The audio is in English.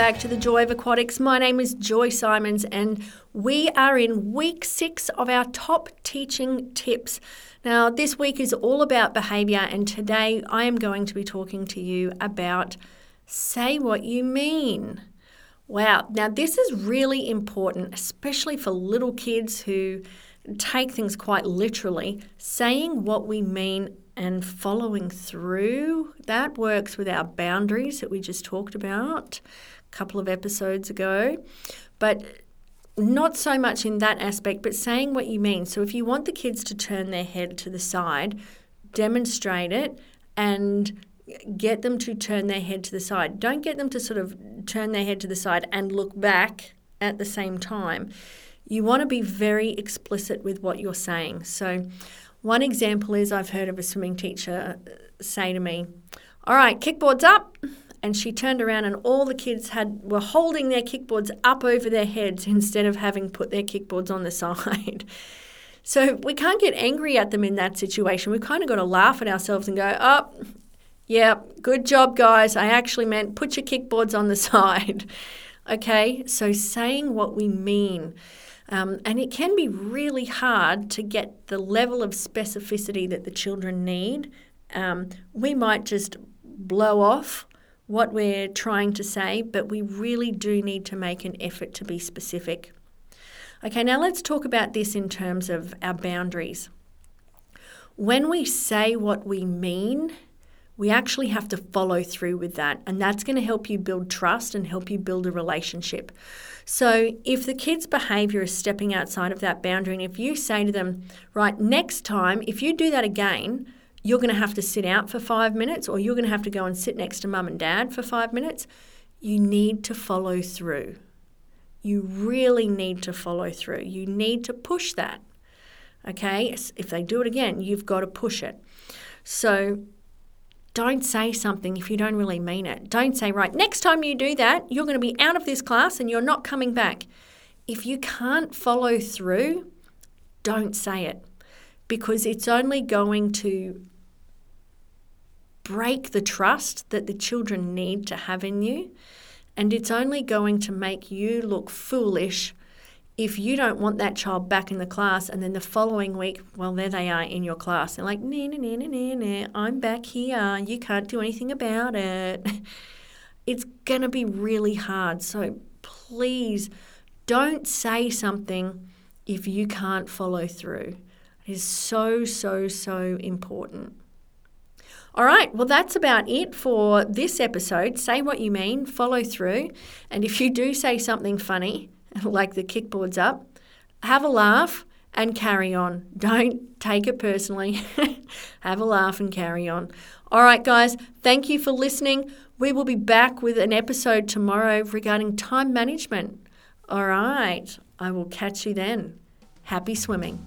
back to the Joy of Aquatics. My name is Joy Simons, and we are in week six of our top teaching tips. Now, this week is all about behavior, and today I am going to be talking to you about say what you mean. Wow, now this is really important, especially for little kids who take things quite literally. Saying what we mean and following through. That works with our boundaries that we just talked about a couple of episodes ago. But not so much in that aspect, but saying what you mean. So if you want the kids to turn their head to the side, demonstrate it and get them to turn their head to the side. Don't get them to sort of turn their head to the side and look back at the same time. You want to be very explicit with what you're saying. So one example is I've heard of a swimming teacher uh, say to me, All right, kickboards up. And she turned around and all the kids had were holding their kickboards up over their heads instead of having put their kickboards on the side. So we can't get angry at them in that situation. We've kind of got to laugh at ourselves and go, oh, yeah, good job, guys. I actually meant put your kickboards on the side. okay, so saying what we mean. Um, and it can be really hard to get the level of specificity that the children need. Um, we might just blow off what we're trying to say, but we really do need to make an effort to be specific. Okay, now let's talk about this in terms of our boundaries. When we say what we mean, we actually have to follow through with that. And that's going to help you build trust and help you build a relationship. So, if the kid's behavior is stepping outside of that boundary, and if you say to them, right, next time, if you do that again, you're going to have to sit out for five minutes, or you're going to have to go and sit next to mum and dad for five minutes, you need to follow through. You really need to follow through. You need to push that. Okay? If they do it again, you've got to push it. So, don't say something if you don't really mean it. Don't say, right, next time you do that, you're going to be out of this class and you're not coming back. If you can't follow through, don't say it because it's only going to break the trust that the children need to have in you. And it's only going to make you look foolish if you don't want that child back in the class and then the following week, well, there they are in your class. They're like, nah, nah, nah, nah, nah, nah, I'm back here. You can't do anything about it. It's going to be really hard. So please don't say something if you can't follow through. It is so, so, so important. All right, well, that's about it for this episode. Say what you mean, follow through. And if you do say something funny, like the kickboards up, have a laugh and carry on. Don't take it personally. have a laugh and carry on. All right, guys, thank you for listening. We will be back with an episode tomorrow regarding time management. All right, I will catch you then. Happy swimming.